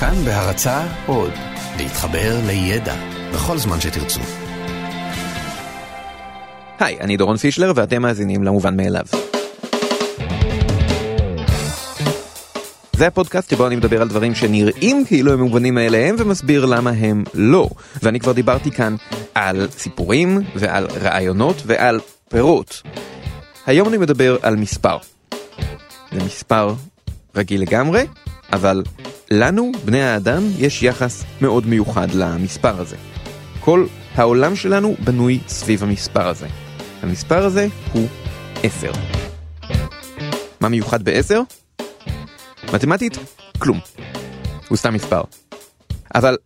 כאן בהרצה עוד, להתחבר לידע בכל זמן שתרצו. היי, אני דורון פישלר ואתם מאזינים למובן מאליו. זה הפודקאסט שבו אני מדבר על דברים שנראים כאילו הם מובנים מאליהם ומסביר למה הם לא. ואני כבר דיברתי כאן על סיפורים ועל רעיונות ועל פירות. היום אני מדבר על מספר. זה מספר רגיל לגמרי, אבל לנו, בני האדם, יש יחס מאוד מיוחד למספר הזה. כל העולם שלנו בנוי סביב המספר הזה. המספר הזה הוא 10. מה מיוחד ב-10? מתמטית, כלום. הוא סתם מספר. אבל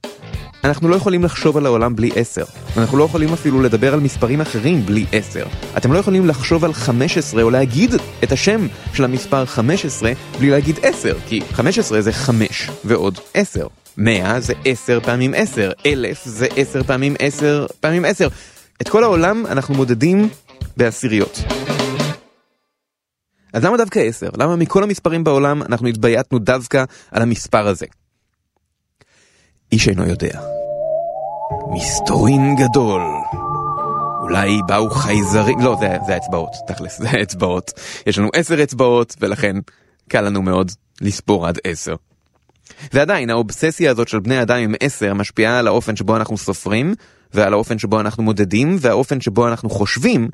אנחנו לא יכולים לחשוב על העולם בלי 10. אנחנו לא יכולים אפילו לדבר על מספרים אחרים בלי 10. אתם לא יכולים לחשוב על 15 או להגיד את השם של המספר 15 בלי להגיד 10, כי 15 זה 5 ועוד 10. 100 זה 10 פעמים 10, 1000 זה 10 פעמים 10 פעמים 10. את כל העולם אנחנו מודדים בעשיריות. אז למה דווקא 10? למה מכל המספרים בעולם אנחנו התבייתנו דווקא על המספר הזה? איש אינו יודע. מסתורין גדול. אולי באו חייזרים, לא, זה, זה האצבעות, תכלס, זה האצבעות. יש לנו עשר אצבעות, ולכן קל לנו מאוד לספור עד עשר. ועדיין, האובססיה הזאת של בני אדם עם עשר משפיעה על האופן שבו אנחנו סופרים, ועל האופן שבו אנחנו מודדים, והאופן שבו אנחנו חושבים,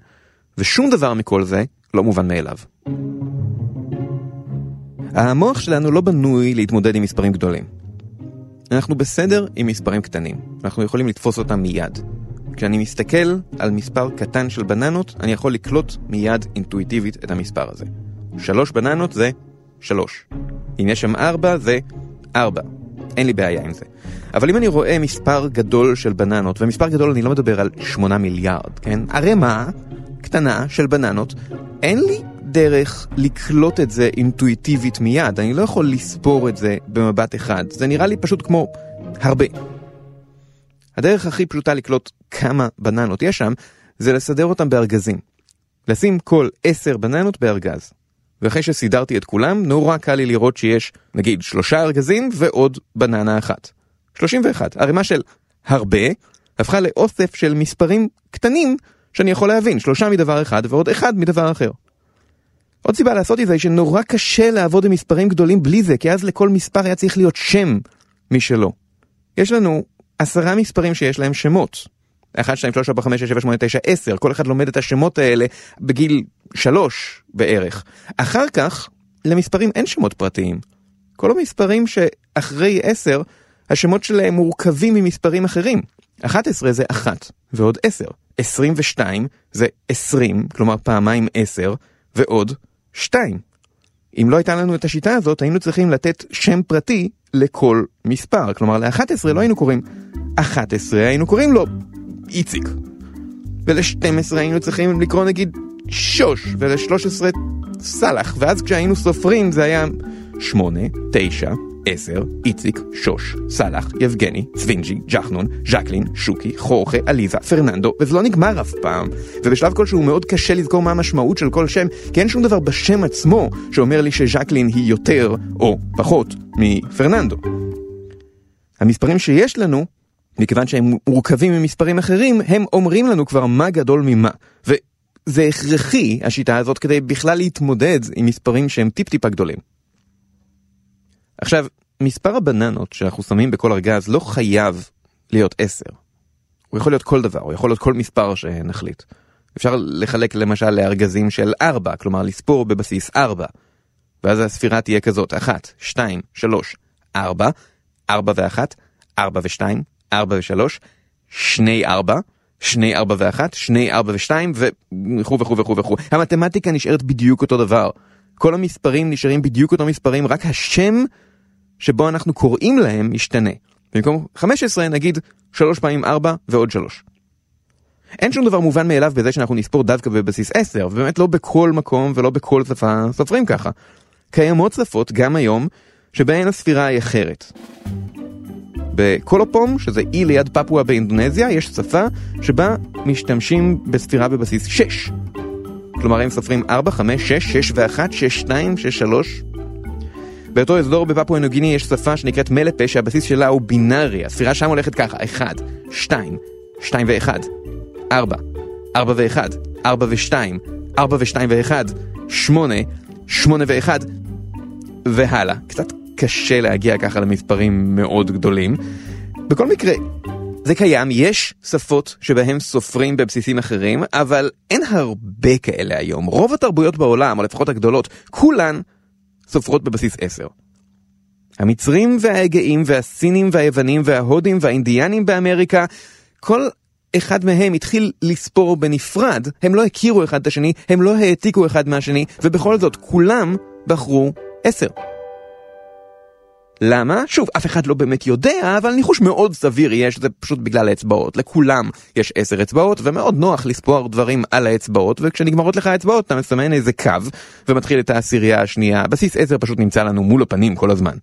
ושום דבר מכל זה לא מובן מאליו. המוח שלנו לא בנוי להתמודד עם מספרים גדולים. אנחנו בסדר עם מספרים קטנים, אנחנו יכולים לתפוס אותם מיד. כשאני מסתכל על מספר קטן של בננות, אני יכול לקלוט מיד אינטואיטיבית את המספר הזה. שלוש בננות זה שלוש. אם יש שם ארבע זה ארבע. אין לי בעיה עם זה. אבל אם אני רואה מספר גדול של בננות, ומספר גדול אני לא מדבר על שמונה מיליארד, כן? ערימה קטנה של בננות, אין לי דרך לקלוט את זה אינטואיטיבית מיד, אני לא יכול לספור את זה במבט אחד, זה נראה לי פשוט כמו הרבה. הדרך הכי פשוטה לקלוט כמה בננות יש שם, זה לסדר אותם בארגזים. לשים כל עשר בננות בארגז. ואחרי שסידרתי את כולם, נורא קל לי לראות שיש, נגיד, שלושה ארגזים ועוד בננה אחת. 31, ערימה של הרבה, הפכה לאוסף של מספרים קטנים שאני יכול להבין, שלושה מדבר אחד ועוד אחד מדבר אחר. עוד סיבה לעשות את זה היא שנורא קשה לעבוד עם מספרים גדולים בלי זה, כי אז לכל מספר היה צריך להיות שם משלו. יש לנו עשרה מספרים שיש להם שמות. 1, 2, 3, 4, 5, 6, 7, 8, 9, 10, כל אחד לומד את השמות האלה בגיל 3 בערך. אחר כך, למספרים אין שמות פרטיים. כל המספרים שאחרי 10, השמות שלהם מורכבים ממספרים אחרים. 11 זה 1 ועוד 10. 22 זה 20, כלומר פעמיים 10, ועוד 2. אם לא הייתה לנו את השיטה הזאת, היינו צריכים לתת שם פרטי לכל מספר. כלומר, ל-11 לא היינו קוראים 11, היינו קוראים לו איציק. ול-12 היינו צריכים לקרוא נגיד שוש, ול-13 סלאח, ואז כשהיינו סופרים זה היה 8, 9, 10, איציק, שוש, סאלח, יבגני, צווינג'י, ג'חנון, ז'קלין, שוקי, חורכה, עליזה, פרננדו, וזה לא נגמר אף פעם. ובשלב כלשהו מאוד קשה לזכור מה המשמעות של כל שם, כי אין שום דבר בשם עצמו שאומר לי שז'קלין היא יותר או פחות מפרננדו. המספרים שיש לנו, מכיוון שהם מורכבים ממספרים אחרים, הם אומרים לנו כבר מה גדול ממה. וזה הכרחי, השיטה הזאת, כדי בכלל להתמודד עם מספרים שהם טיפ-טיפה גדולים. עכשיו, מספר הבננות שאנחנו שמים בכל ארגז לא חייב להיות 10. הוא יכול להיות כל דבר, הוא יכול להיות כל מספר שנחליט. אפשר לחלק למשל לארגזים של 4, כלומר לספור בבסיס 4. ואז הספירה תהיה כזאת, 1, 2, 3, 4, 4 ו-1, 4 ו-2, 4 ו-3, 2 4, 2 4 ו-1, 2 4 ו-2 וכו' וכו' וכו'. המתמטיקה נשארת בדיוק אותו דבר. כל המספרים נשארים בדיוק אותו מספרים, רק השם שבו אנחנו קוראים להם משתנה. במקום 15 נגיד 3 פעמים 4 ועוד 3. אין שום דבר מובן מאליו בזה שאנחנו נספור דווקא בבסיס 10, ובאמת לא בכל מקום ולא בכל שפה סופרים ככה. קיימות שפות גם היום שבהן הספירה היא אחרת. בקולופום, שזה אי ליד פפואה באינדונזיה, יש שפה שבה משתמשים בספירה בבסיס 6. כלומר הם סופרים 4, 5, 6, 6 ו-1, 6, 2, 6, 3. באותו אזור בפפואה ניו יש שפה שנקראת מלפה שהבסיס שלה הוא בינארי, הספירה שם הולכת ככה, 1, 2, 2 ו-1, 4, 4 ו-1, 4 ו-2, 4 ו-2 ו-1, 8, 8 ו-1, והלאה. קצת קשה להגיע ככה למספרים מאוד גדולים. בכל מקרה, זה קיים, יש שפות שבהם סופרים בבסיסים אחרים, אבל אין הרבה כאלה היום. רוב התרבויות בעולם, או לפחות הגדולות, כולן סופרות בבסיס 10. המצרים והאגאים והסינים והיוונים וההודים והאינדיאנים באמריקה, כל אחד מהם התחיל לספור בנפרד, הם לא הכירו אחד את השני, הם לא העתיקו אחד מהשני, ובכל זאת כולם בחרו 10. למה? שוב, אף אחד לא באמת יודע, אבל ניחוש מאוד סביר יהיה שזה פשוט בגלל האצבעות. לכולם יש עשר אצבעות, ומאוד נוח לספור דברים על האצבעות, וכשנגמרות לך האצבעות אתה מסמן איזה קו, ומתחיל את העשירייה השנייה. בסיס עשר פשוט נמצא לנו מול הפנים כל הזמן.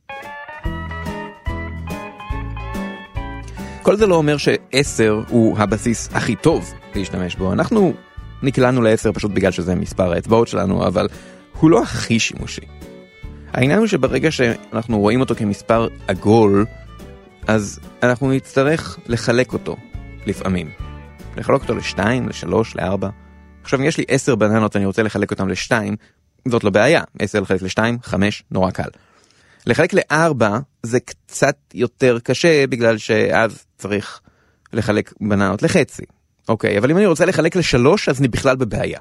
כל זה לא אומר שעשר הוא הבסיס הכי טוב להשתמש בו. אנחנו נקלענו לעשר פשוט בגלל שזה מספר האצבעות שלנו, אבל הוא לא הכי שימושי. העניין הוא שברגע שאנחנו רואים אותו כמספר עגול, אז אנחנו נצטרך לחלק אותו לפעמים. לחלק אותו לשתיים, לשלוש, לארבע. עכשיו אם יש לי עשר בננות ואני רוצה לחלק אותם לשתיים, זאת לא בעיה. עשר לחלק לשתיים, חמש, נורא קל. לחלק לארבע זה קצת יותר קשה בגלל שאז צריך לחלק בננות לחצי. אוקיי, אבל אם אני רוצה לחלק לשלוש אז אני בכלל בבעיה.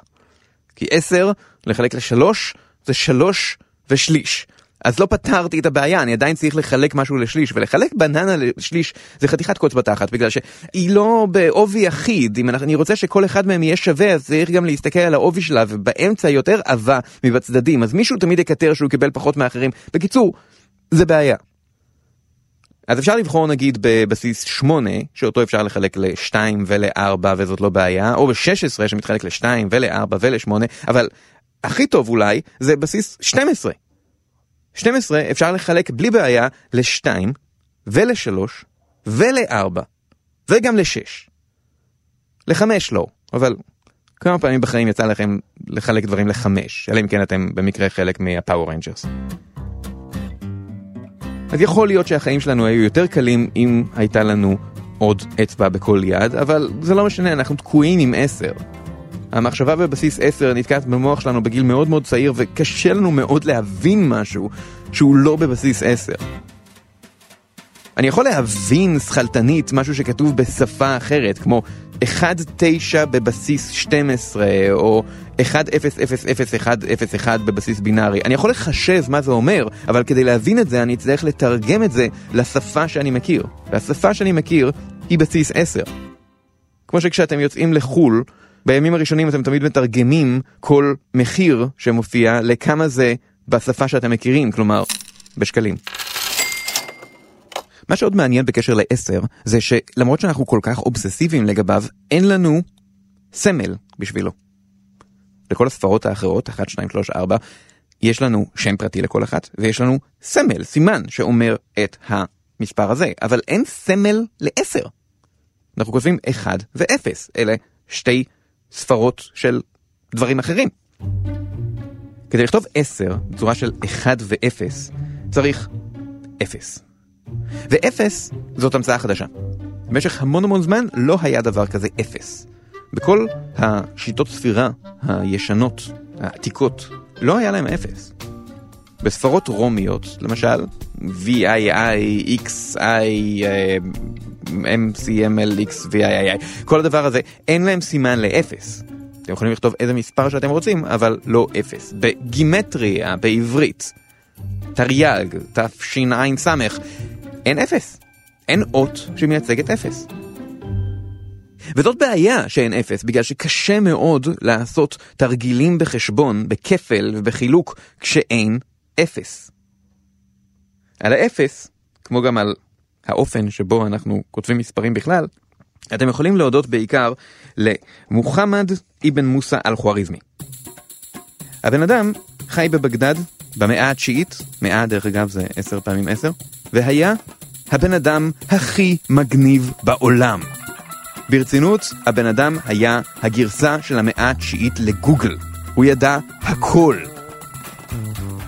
כי עשר לחלק לשלוש זה שלוש ושליש. אז לא פתרתי את הבעיה, אני עדיין צריך לחלק משהו לשליש, ולחלק בננה לשליש זה חתיכת קוץ בתחת, בגלל שהיא לא בעובי אחיד, אם אני רוצה שכל אחד מהם יהיה שווה, אז צריך גם להסתכל על העובי שלה, ובאמצע יותר עבה מבצדדים, אז מישהו תמיד יקטר שהוא קיבל פחות מאחרים. בקיצור, זה בעיה. אז אפשר לבחור נגיד בבסיס 8, שאותו אפשר לחלק ל-2 ול-4 וזאת לא בעיה, או ב-16 שמתחלק ל-2 ול-4 ול-8, אבל הכי טוב אולי זה בסיס 12. 12 אפשר לחלק בלי בעיה ל-2 ול-3 ול-4 וגם ל-6. ל-5 לא, אבל כמה פעמים בחיים יצא לכם לחלק דברים ל-5, אלא אם כן אתם במקרה חלק מה Power Rangers. אז יכול להיות שהחיים שלנו היו יותר קלים אם הייתה לנו עוד אצבע בכל יד, אבל זה לא משנה, אנחנו תקועים עם 10. המחשבה בבסיס 10 נתקעת במוח שלנו בגיל מאוד מאוד צעיר וקשה לנו מאוד להבין משהו שהוא לא בבסיס 10. אני יכול להבין שכלתנית משהו שכתוב בשפה אחרת, כמו 1-9 בבסיס 12 או 1-0-0-0-1-0-1 בבסיס בינארי. אני יכול לחשב מה זה אומר, אבל כדי להבין את זה אני אצטרך לתרגם את זה לשפה שאני מכיר. והשפה שאני מכיר היא בסיס 10. כמו שכשאתם יוצאים לחו"ל, בימים הראשונים אתם תמיד מתרגמים כל מחיר שמופיע לכמה זה בשפה שאתם מכירים, כלומר, בשקלים. מה שעוד מעניין בקשר ל-10 זה שלמרות שאנחנו כל כך אובססיביים לגביו, אין לנו סמל בשבילו. לכל הספרות האחרות, 1, 2, 3, 4, יש לנו שם פרטי לכל אחת, ויש לנו סמל, סימן, שאומר את המספר הזה, אבל אין סמל ל-10. אנחנו כותבים 1 ו-0, אלה שתי ספרות של דברים אחרים. כדי לכתוב 10 בצורה של 1 ו-0 צריך 0. ו-0 זאת המצאה חדשה. במשך המון המון זמן לא היה דבר כזה 0. בכל השיטות ספירה הישנות, העתיקות, לא היה להם 0. בספרות רומיות, למשל, VII, XI, MCML, XVII, כל הדבר הזה, אין להם סימן לאפס. אתם יכולים לכתוב איזה מספר שאתם רוצים, אבל לא אפס. בגימטריה, בעברית, תרי"ג, תשע"ס, אין אפס. אין אות שמייצגת אפס. וזאת בעיה שאין אפס, בגלל שקשה מאוד לעשות תרגילים בחשבון, בכפל ובחילוק, כשאין אפס. על האפס, כמו גם על האופן שבו אנחנו כותבים מספרים בכלל, אתם יכולים להודות בעיקר למוחמד אבן מוסא אל-חואריזמי. הבן אדם חי בבגדד במאה התשיעית, מאה דרך אגב זה עשר פעמים עשר, והיה הבן אדם הכי מגניב בעולם. ברצינות, הבן אדם היה הגרסה של המאה התשיעית לגוגל. הוא ידע הכל.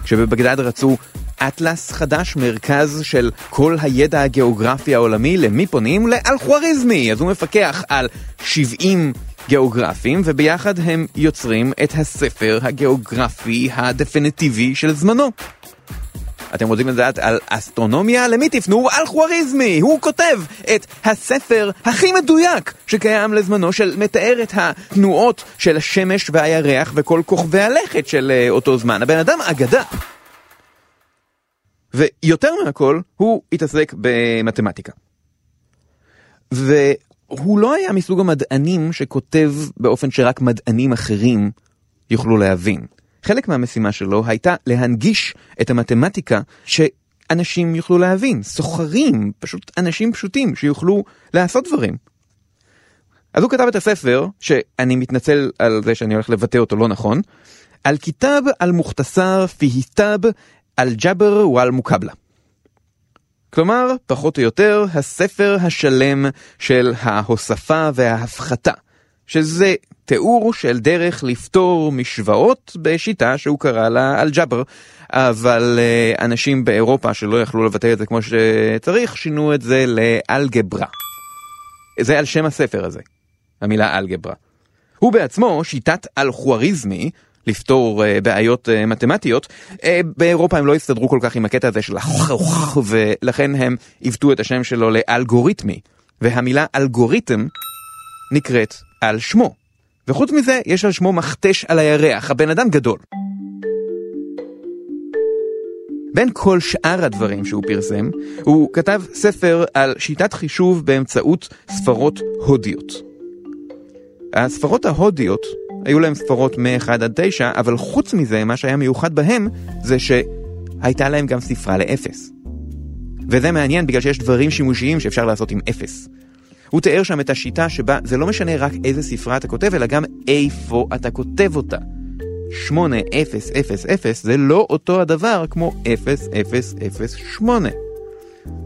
כשבבגדד רצו אטלס חדש, מרכז של כל הידע הגיאוגרפי העולמי, למי פונים? לאלחואריזמי. אז הוא מפקח על 70 גיאוגרפים, וביחד הם יוצרים את הספר הגיאוגרפי הדפiniטיבי של זמנו. אתם רוצים לדעת על אסטרונומיה? למי תפנו? על חואריזמי! הוא כותב את הספר הכי מדויק שקיים לזמנו, של מתאר את התנועות של השמש והירח וכל כוכבי הלכת של uh, אותו זמן. הבן אדם אגדה. ויותר מהכל, הוא התעסק במתמטיקה. והוא לא היה מסוג המדענים שכותב באופן שרק מדענים אחרים יוכלו להבין. חלק מהמשימה שלו הייתה להנגיש את המתמטיקה שאנשים יוכלו להבין, סוחרים, פשוט אנשים פשוטים שיוכלו לעשות דברים. אז הוא כתב את הספר, שאני מתנצל על זה שאני הולך לבטא אותו לא נכון, על כיתב אל-מוכתסר פיהיסטב אל-ג'בר ואל-מוקבלה. כלומר, פחות או יותר, הספר השלם של ההוספה וההפחתה, שזה תיאור של דרך לפתור משוואות בשיטה שהוא קרא לה אלג'בר, אבל uh, אנשים באירופה שלא יכלו לבטא את זה כמו שצריך, שינו את זה לאלגברה. זה על שם הספר הזה, המילה אלגברה. הוא בעצמו שיטת אלחואריזמי, לפתור uh, בעיות uh, מתמטיות, uh, באירופה הם לא הסתדרו כל כך עם הקטע הזה של החוכך, ולכן הם עיוותו את השם שלו לאלגוריתמי, והמילה אלגוריתם נקראת על שמו. וחוץ מזה, יש על שמו מכתש על הירח, הבן אדם גדול. בין כל שאר הדברים שהוא פרסם, הוא כתב ספר על שיטת חישוב באמצעות ספרות הודיות. הספרות ההודיות, היו להם ספרות מ-1 עד 9, אבל חוץ מזה, מה שהיה מיוחד בהם, זה שהייתה להם גם ספרה לאפס. וזה מעניין בגלל שיש דברים שימושיים שאפשר לעשות עם אפס. הוא תיאר שם את השיטה שבה זה לא משנה רק איזה ספרה אתה כותב, אלא גם איפה אתה כותב אותה. 8000 זה לא אותו הדבר כמו 0008.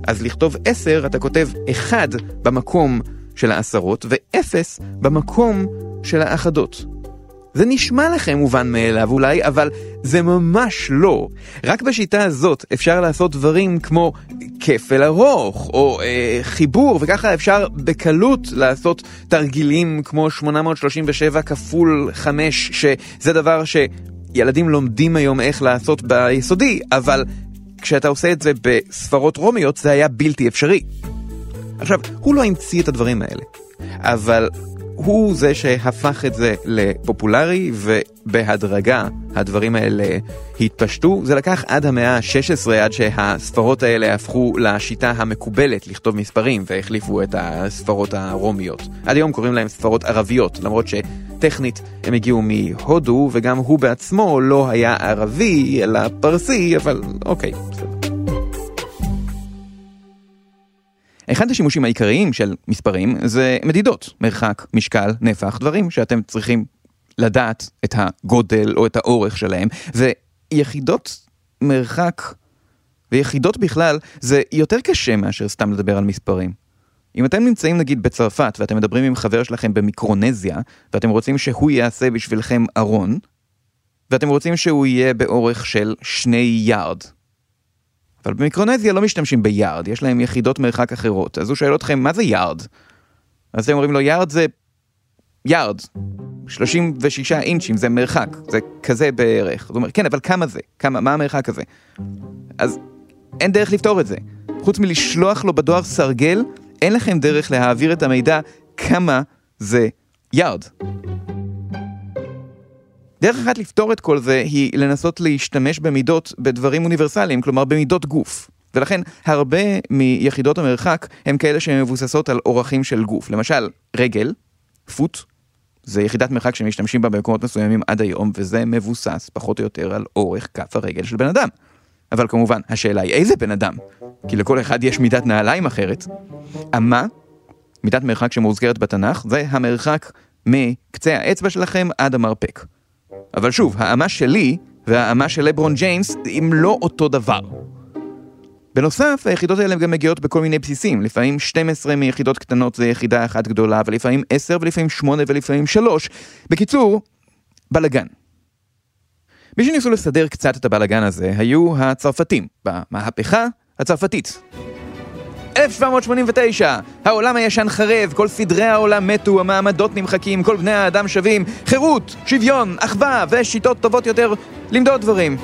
אז לכתוב 10 אתה כותב 1 במקום של העשרות ו-0 במקום של האחדות. זה נשמע לכם מובן מאליו אולי, אבל זה ממש לא. רק בשיטה הזאת אפשר לעשות דברים כמו כפל ארוך, או אה, חיבור, וככה אפשר בקלות לעשות תרגילים כמו 837 כפול 5, שזה דבר שילדים לומדים היום איך לעשות ביסודי, אבל כשאתה עושה את זה בספרות רומיות זה היה בלתי אפשרי. עכשיו, הוא לא המציא את הדברים האלה, אבל הוא זה שהפך את זה לפופולרי, ובהדרגה הדברים האלה התפשטו. זה לקח עד המאה ה-16 עד שהספרות האלה הפכו לשיטה המקובלת לכתוב מספרים, והחליפו את הספרות הרומיות. עד היום קוראים להם ספרות ערביות, למרות שטכנית הם הגיעו מהודו, וגם הוא בעצמו לא היה ערבי, אלא פרסי, אבל אוקיי, בסדר. אחד השימושים העיקריים של מספרים זה מדידות, מרחק, משקל, נפח, דברים שאתם צריכים לדעת את הגודל או את האורך שלהם, ויחידות מרחק ויחידות בכלל זה יותר קשה מאשר סתם לדבר על מספרים. אם אתם נמצאים נגיד בצרפת ואתם מדברים עם חבר שלכם במיקרונזיה ואתם רוצים שהוא יעשה בשבילכם ארון ואתם רוצים שהוא יהיה באורך של שני יארד אבל במיקרונזיה לא משתמשים ביארד, יש להם יחידות מרחק אחרות. אז הוא שואל אתכם, מה זה יארד? אז אתם אומרים לו, יארד זה יארד, 36 אינצ'ים, זה מרחק, זה כזה בערך. הוא אומר, כן, אבל כמה זה? כמה, מה המרחק הזה? אז אין דרך לפתור את זה. חוץ מלשלוח לו בדואר סרגל, אין לכם דרך להעביר את המידע כמה זה יארד. דרך אחת לפתור את כל זה היא לנסות להשתמש במידות בדברים אוניברסליים, כלומר במידות גוף. ולכן הרבה מיחידות המרחק הם כאלה שמבוססות על אורכים של גוף. למשל, רגל, פוט, זה יחידת מרחק שמשתמשים בה במקומות מסוימים עד היום, וזה מבוסס פחות או יותר על אורך כף הרגל של בן אדם. אבל כמובן, השאלה היא איזה בן אדם? כי לכל אחד יש מידת נעליים אחרת. אמה, מידת מרחק שמוזכרת בתנ"ך, זה המרחק מקצה האצבע שלכם עד המרפק. אבל שוב, האמה שלי והאמה של לברון ג'יימס הם לא אותו דבר. בנוסף, היחידות האלה גם מגיעות בכל מיני בסיסים, לפעמים 12 מיחידות קטנות זה יחידה אחת גדולה, ולפעמים 10 ולפעמים 8 ולפעמים 3. בקיצור, בלאגן. מי שניסו לסדר קצת את הבלאגן הזה היו הצרפתים, במהפכה הצרפתית. 1789, העולם הישן חרב, כל סדרי העולם מתו, המעמדות נמחקים, כל בני האדם שווים, חירות, שוויון, אחווה ושיטות טובות יותר למדוד דברים.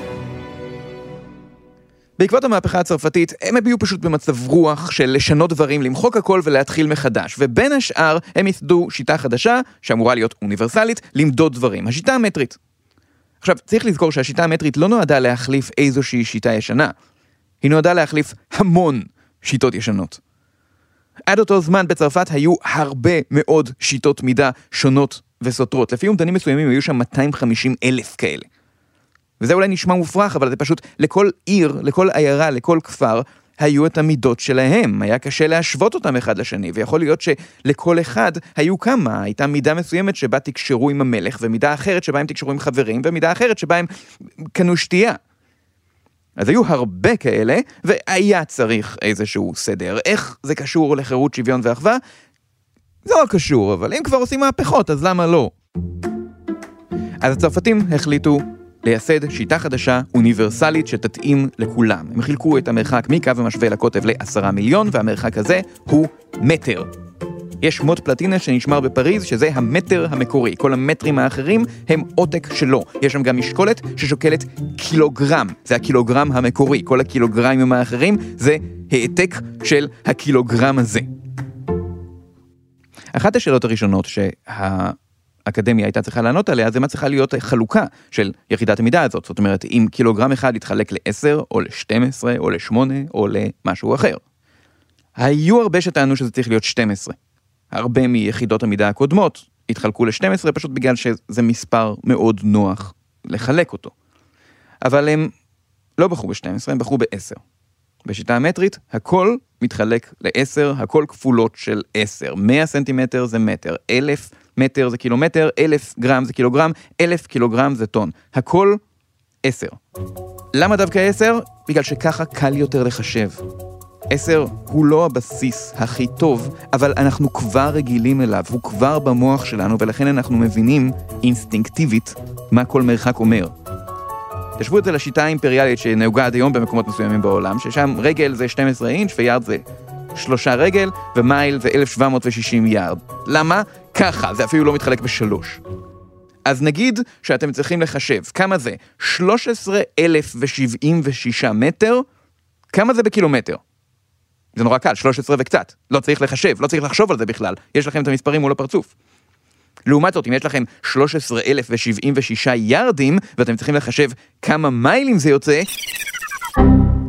בעקבות המהפכה הצרפתית, הם הביעו פשוט במצב רוח של לשנות דברים, למחוק הכל ולהתחיל מחדש, ובין השאר הם ייסדו שיטה חדשה, שאמורה להיות אוניברסלית, למדוד דברים, השיטה המטרית. עכשיו, צריך לזכור שהשיטה המטרית לא נועדה להחליף איזושהי שיטה ישנה, היא נועדה להחליף המון שיטות ישנות. עד אותו זמן בצרפת היו הרבה מאוד שיטות מידה שונות וסותרות. לפי אומדנים מסוימים היו שם 250 אלף כאלה. וזה אולי נשמע מופרך, אבל זה פשוט, לכל עיר, לכל עיירה, לכל כפר, היו את המידות שלהם, היה קשה להשוות אותם אחד לשני, ויכול להיות שלכל אחד היו כמה, הייתה מידה מסוימת שבה תקשרו עם המלך, ומידה אחרת שבה הם תקשרו עם חברים, ומידה אחרת שבה הם קנו שתייה. אז היו הרבה כאלה, והיה צריך איזשהו סדר. איך זה קשור לחירות, שוויון ואחווה? זה לא קשור, אבל אם כבר עושים מהפכות, אז למה לא? אז הצרפתים החליטו לייסד שיטה חדשה, אוניברסלית, שתתאים לכולם. הם חילקו את המרחק מקו המשווה לקוטב לעשרה מיליון, והמרחק הזה הוא מטר. יש מוט פלטינה שנשמר בפריז, שזה המטר המקורי. כל המטרים האחרים הם עותק שלו. יש שם גם משקולת ששוקלת קילוגרם. זה הקילוגרם המקורי. כל הקילוגרמים האחרים זה העתק של הקילוגרם הזה. אחת השאלות הראשונות שה... האקדמיה הייתה צריכה לענות עליה, זה מה צריכה להיות חלוקה של יחידת המידה הזאת. זאת אומרת, אם קילוגרם אחד יתחלק ל-10, או ל-12, או ל-8, או למשהו אחר. היו הרבה שטענו שזה צריך להיות 12. הרבה מיחידות המידה הקודמות התחלקו ל-12 פשוט בגלל שזה מספר מאוד נוח לחלק אותו. אבל הם לא בחרו ב-12, הם בחרו ב-10. בשיטה המטרית, הכל מתחלק ל-10, הכל כפולות של 10. 100 סנטימטר זה מטר, 1,000 מטר זה קילומטר, 1,000 גרם זה קילוגרם, 1,000 קילוגרם זה טון. הכל 10. למה דווקא 10? בגלל שככה קל יותר לחשב. 10 הוא לא הבסיס הכי טוב, אבל אנחנו כבר רגילים אליו, הוא כבר במוח שלנו, ולכן אנחנו מבינים אינסטינקטיבית מה כל מרחק אומר. תשוו את זה לשיטה האימפריאלית שנהוגה עד היום במקומות מסוימים בעולם, ששם רגל זה 12 אינץ' ויארד זה שלושה רגל, ומייל זה 1760 יארד. למה? ככה, זה אפילו לא מתחלק בשלוש. אז נגיד שאתם צריכים לחשב כמה זה 13,076 מטר, כמה זה בקילומטר? זה נורא קל, 13 וקצת. לא צריך לחשב, לא צריך לחשוב על זה בכלל. יש לכם את המספרים מול הפרצוף. לעומת זאת, אם יש לכם 13,076 יארדים, ואתם צריכים לחשב כמה מיילים זה יוצא,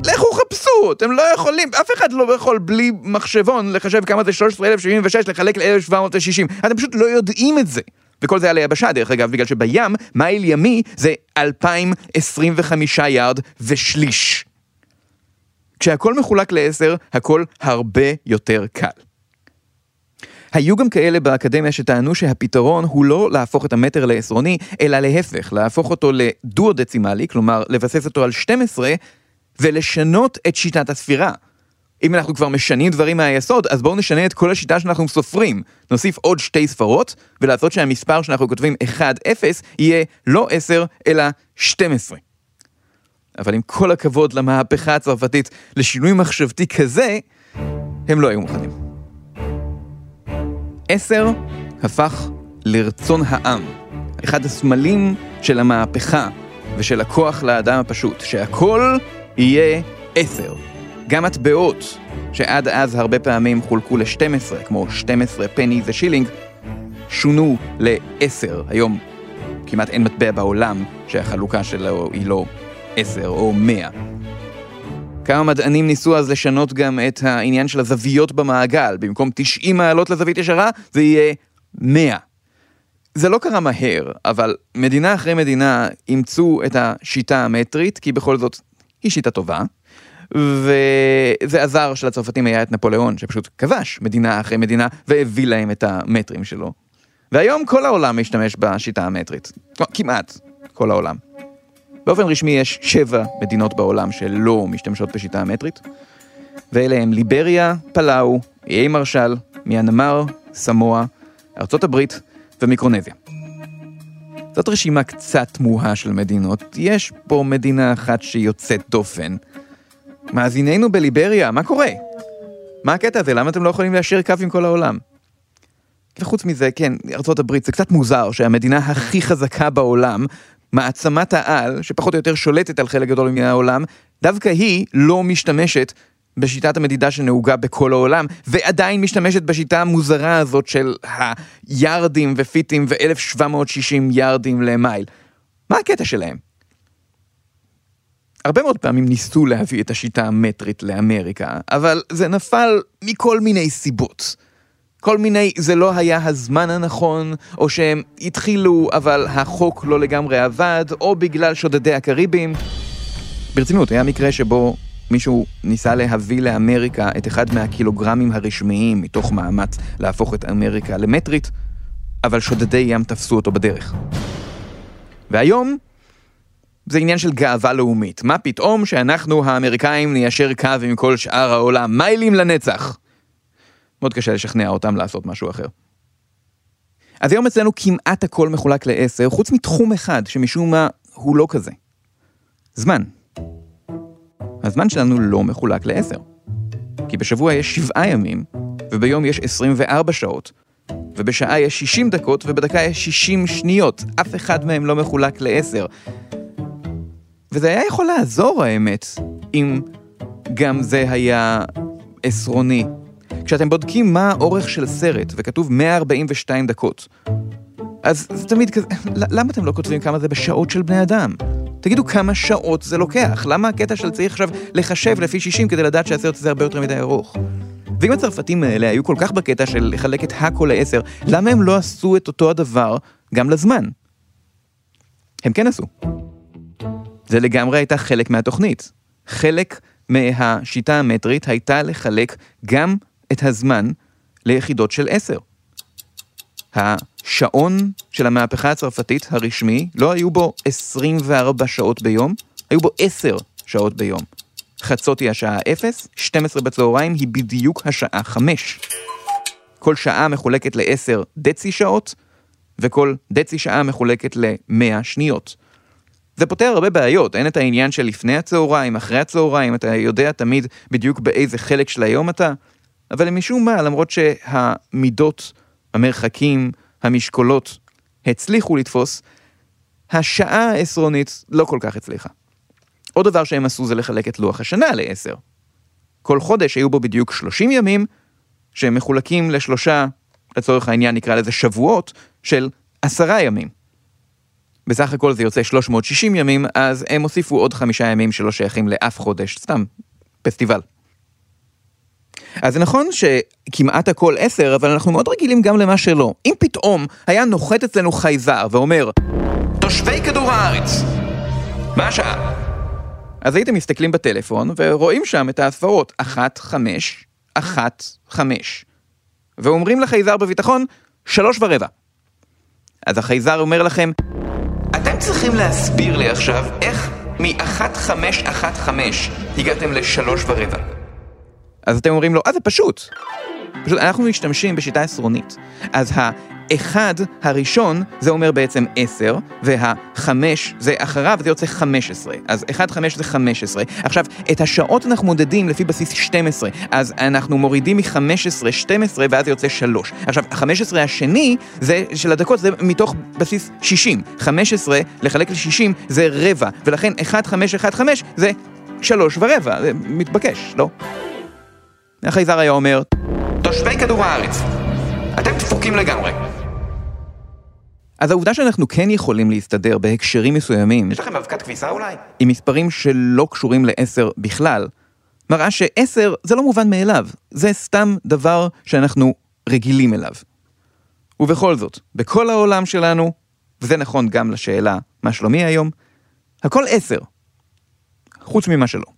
לכו חפשו, אתם לא יכולים, אף אחד לא יכול בלי מחשבון לחשב כמה זה 13,076 לחלק ל-1760. אתם פשוט לא יודעים את זה. וכל זה על היבשה, דרך אגב, בגלל שבים, מייל ימי זה 2,025 יארד ושליש. כשהכל מחולק לעשר, הכל הרבה יותר קל. היו גם כאלה באקדמיה שטענו שהפתרון הוא לא להפוך את המטר לעשרוני, אלא להפך, להפוך אותו לדואו-דצימלי, כלומר לבסס אותו על 12, ולשנות את שיטת הספירה. אם אנחנו כבר משנים דברים מהיסוד, אז בואו נשנה את כל השיטה שאנחנו סופרים. נוסיף עוד שתי ספרות, ולעשות שהמספר שאנחנו כותבים 1-0 יהיה לא 10, אלא 12. אבל עם כל הכבוד למהפכה הצרפתית, לשינוי מחשבתי כזה, הם לא היו מוכנים. עשר הפך לרצון העם, אחד הסמלים של המהפכה ושל הכוח לאדם הפשוט, שהכל יהיה עשר. גם מטבעות, שעד אז הרבה פעמים חולקו ל-12, כמו 12 פני ושילינג, שונו ל-10. היום כמעט אין מטבע בעולם שהחלוקה שלו היא לא 10 או 100. כמה מדענים ניסו אז לשנות גם את העניין של הזוויות במעגל. במקום 90 מעלות לזווית ישרה, זה יהיה 100. זה לא קרה מהר, אבל מדינה אחרי מדינה אימצו את השיטה המטרית, כי בכל זאת היא שיטה טובה. וזה עזר שלצרפתים היה את נפוליאון, שפשוט כבש מדינה אחרי מדינה והביא להם את המטרים שלו. והיום כל העולם משתמש בשיטה המטרית. כמעט כל העולם. באופן רשמי יש שבע מדינות בעולם שלא משתמשות בשיטה המטרית, ואלה הם ליבריה, פלאו, איי מרשל, מיאנמר, סמואה, ארצות הברית ומיקרונזיה. זאת רשימה קצת תמוהה של מדינות, יש פה מדינה אחת שיוצאת דופן. מאזיננו בליבריה, מה קורה? מה הקטע הזה? למה אתם לא יכולים ליישר קו עם כל העולם? וחוץ מזה, כן, ארה"ב זה קצת מוזר שהמדינה הכי חזקה בעולם, מעצמת העל, שפחות או יותר שולטת על חלק גדול מהעולם, דווקא היא לא משתמשת בשיטת המדידה שנהוגה בכל העולם, ועדיין משתמשת בשיטה המוזרה הזאת של היארדים ופיטים ו-1760 יארדים למייל. מה הקטע שלהם? הרבה מאוד פעמים ניסו להביא את השיטה המטרית לאמריקה, אבל זה נפל מכל מיני סיבות. כל מיני, זה לא היה הזמן הנכון, או שהם התחילו אבל החוק לא לגמרי עבד, או בגלל שודדי הקריבים. ברצינות, היה מקרה שבו מישהו ניסה להביא לאמריקה את אחד מהקילוגרמים הרשמיים מתוך מאמץ להפוך את אמריקה למטרית, אבל שודדי ים תפסו אותו בדרך. והיום זה עניין של גאווה לאומית. מה פתאום שאנחנו האמריקאים ניישר קו עם כל שאר העולם, מיילים לנצח. מאוד קשה לשכנע אותם לעשות משהו אחר. אז היום אצלנו כמעט הכל מחולק לעשר, חוץ מתחום אחד שמשום מה הוא לא כזה. זמן. הזמן שלנו לא מחולק לעשר. כי בשבוע יש שבעה ימים, וביום יש 24 שעות, ובשעה יש 60 דקות, ובדקה יש 60 שניות. אף אחד מהם לא מחולק לעשר. וזה היה יכול לעזור, האמת, אם גם זה היה עשרוני. כשאתם בודקים מה האורך של סרט, וכתוב 142 דקות, אז זה תמיד כזה, למה אתם לא כותבים כמה זה בשעות של בני אדם? תגידו כמה שעות זה לוקח, למה הקטע של צריך עכשיו לחשב לפי 60 כדי לדעת שהסרט הזה הרבה יותר מדי ארוך? ואם הצרפתים האלה היו כל כך בקטע של לחלק את הכל לעשר, למה הם לא עשו את אותו הדבר גם לזמן? הם כן עשו. זה לגמרי הייתה חלק מהתוכנית. חלק מהשיטה המטרית הייתה לחלק גם את הזמן ליחידות של עשר. השעון של המהפכה הצרפתית הרשמי, לא היו בו 24 שעות ביום, היו בו 10 שעות ביום. חצות היא השעה 0, 12 בצהריים היא בדיוק השעה 5. כל שעה מחולקת ל-10 דצי שעות, וכל דצי שעה מחולקת ל-100 שניות. זה פותר הרבה בעיות, אין את העניין של לפני הצהריים, אחרי הצהריים, אתה יודע תמיד בדיוק באיזה חלק של היום אתה, אבל משום מה, למרות שהמידות, המרחקים, המשקולות הצליחו לתפוס, השעה העשרונית לא כל כך הצליחה. עוד דבר שהם עשו זה לחלק את לוח השנה לעשר. כל חודש היו בו בדיוק 30 ימים, שהם מחולקים לשלושה, לצורך העניין נקרא לזה שבועות, של עשרה ימים. בסך הכל זה יוצא 360 ימים, אז הם הוסיפו עוד חמישה ימים שלא שייכים לאף חודש, סתם, פסטיבל. אז זה נכון שכמעט הכל עשר, אבל אנחנו מאוד רגילים גם למה שלא. אם פתאום היה נוחת אצלנו חייזר ואומר, תושבי כדור הארץ, מה השעה? אז הייתם מסתכלים בטלפון ורואים שם את הספרות 1, 5, 1, 5, ואומרים לחייזר בביטחון, שלוש ורבע. אז החייזר אומר לכם, אתם צריכים להסביר לי עכשיו איך מ-1515 הגעתם לשלוש ורבע. אז אתם אומרים לו, אה זה פשוט. פשוט אנחנו משתמשים בשיטה עשרונית. אז האחד הראשון זה אומר בעצם 10, והחמש זה אחריו, זה יוצא 15. אז 1, 5 זה 15. עכשיו, את השעות אנחנו מודדים לפי בסיס 12, אז אנחנו מורידים מ-15, 12, ואז זה יוצא 3. עכשיו, ה-15 השני זה, של הדקות זה מתוך בסיס 60. 15 לחלק ל-60 זה רבע, ולכן 1, 5, 1, 5 זה 3 ורבע, זה מתבקש, לא? החייזר היה אומר, תושבי כדור הארץ, אתם דפוקים לגמרי. אז העובדה שאנחנו כן יכולים להסתדר בהקשרים מסוימים, יש לכם אבקת כביסה אולי? עם מספרים שלא קשורים לעשר בכלל, מראה שעשר זה לא מובן מאליו, זה סתם דבר שאנחנו רגילים אליו. ובכל זאת, בכל העולם שלנו, וזה נכון גם לשאלה מה שלומי היום, הכל עשר. חוץ ממה שלא.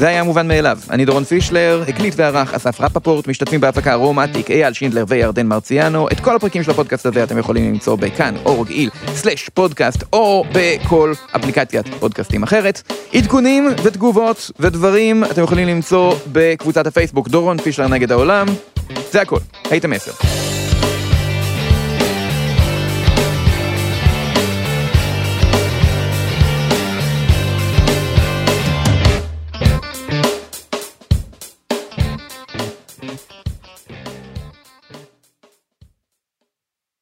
זה היה מובן מאליו. אני דורון פישלר, הקליט וערך אסף רפפורט, משתתפים בהפקה רום אטיק, אייל שינדלר וירדן מרציאנו. את כל הפרקים של הפודקאסט הזה אתם יכולים למצוא ב kan.org.il סלאש פודקאסט, או בכל אפליקציית פודקאסטים אחרת. עדכונים ותגובות ודברים אתם יכולים למצוא בקבוצת הפייסבוק דורון פישלר נגד העולם. זה הכל, הייתם עשר.